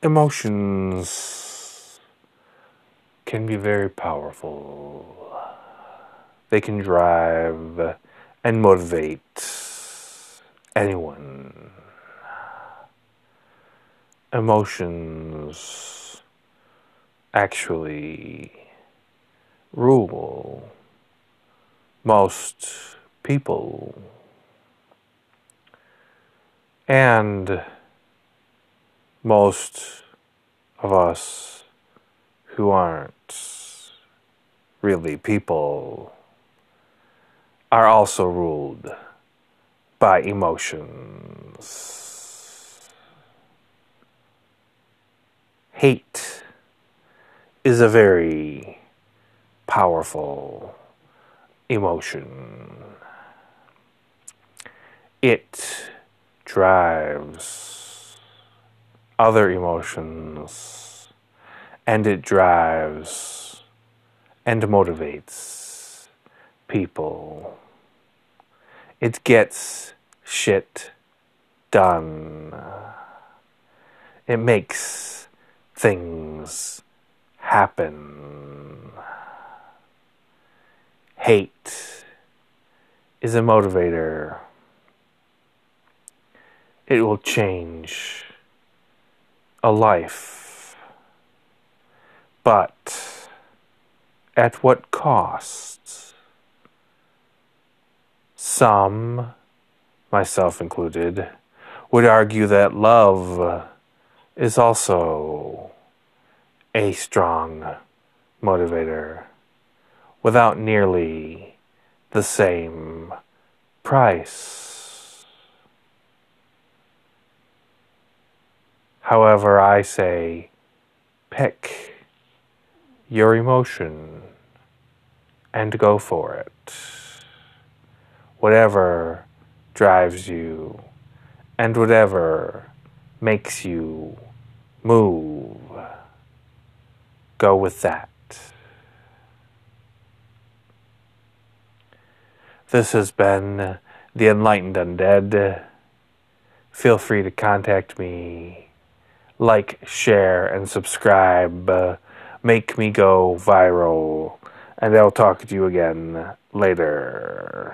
Emotions can be very powerful. They can drive and motivate anyone. Emotions actually rule most people. And most of us who aren't really people are also ruled by emotions. Hate is a very powerful emotion. It drives other emotions and it drives and motivates people. It gets shit done. It makes things happen. Hate is a motivator. It will change a life. But at what cost? Some, myself included, would argue that love is also a strong motivator without nearly the same price. However, I say pick your emotion and go for it. Whatever drives you and whatever makes you move, go with that. This has been The Enlightened Undead. Feel free to contact me. Like, share, and subscribe. Uh, make me go viral. And I'll talk to you again later.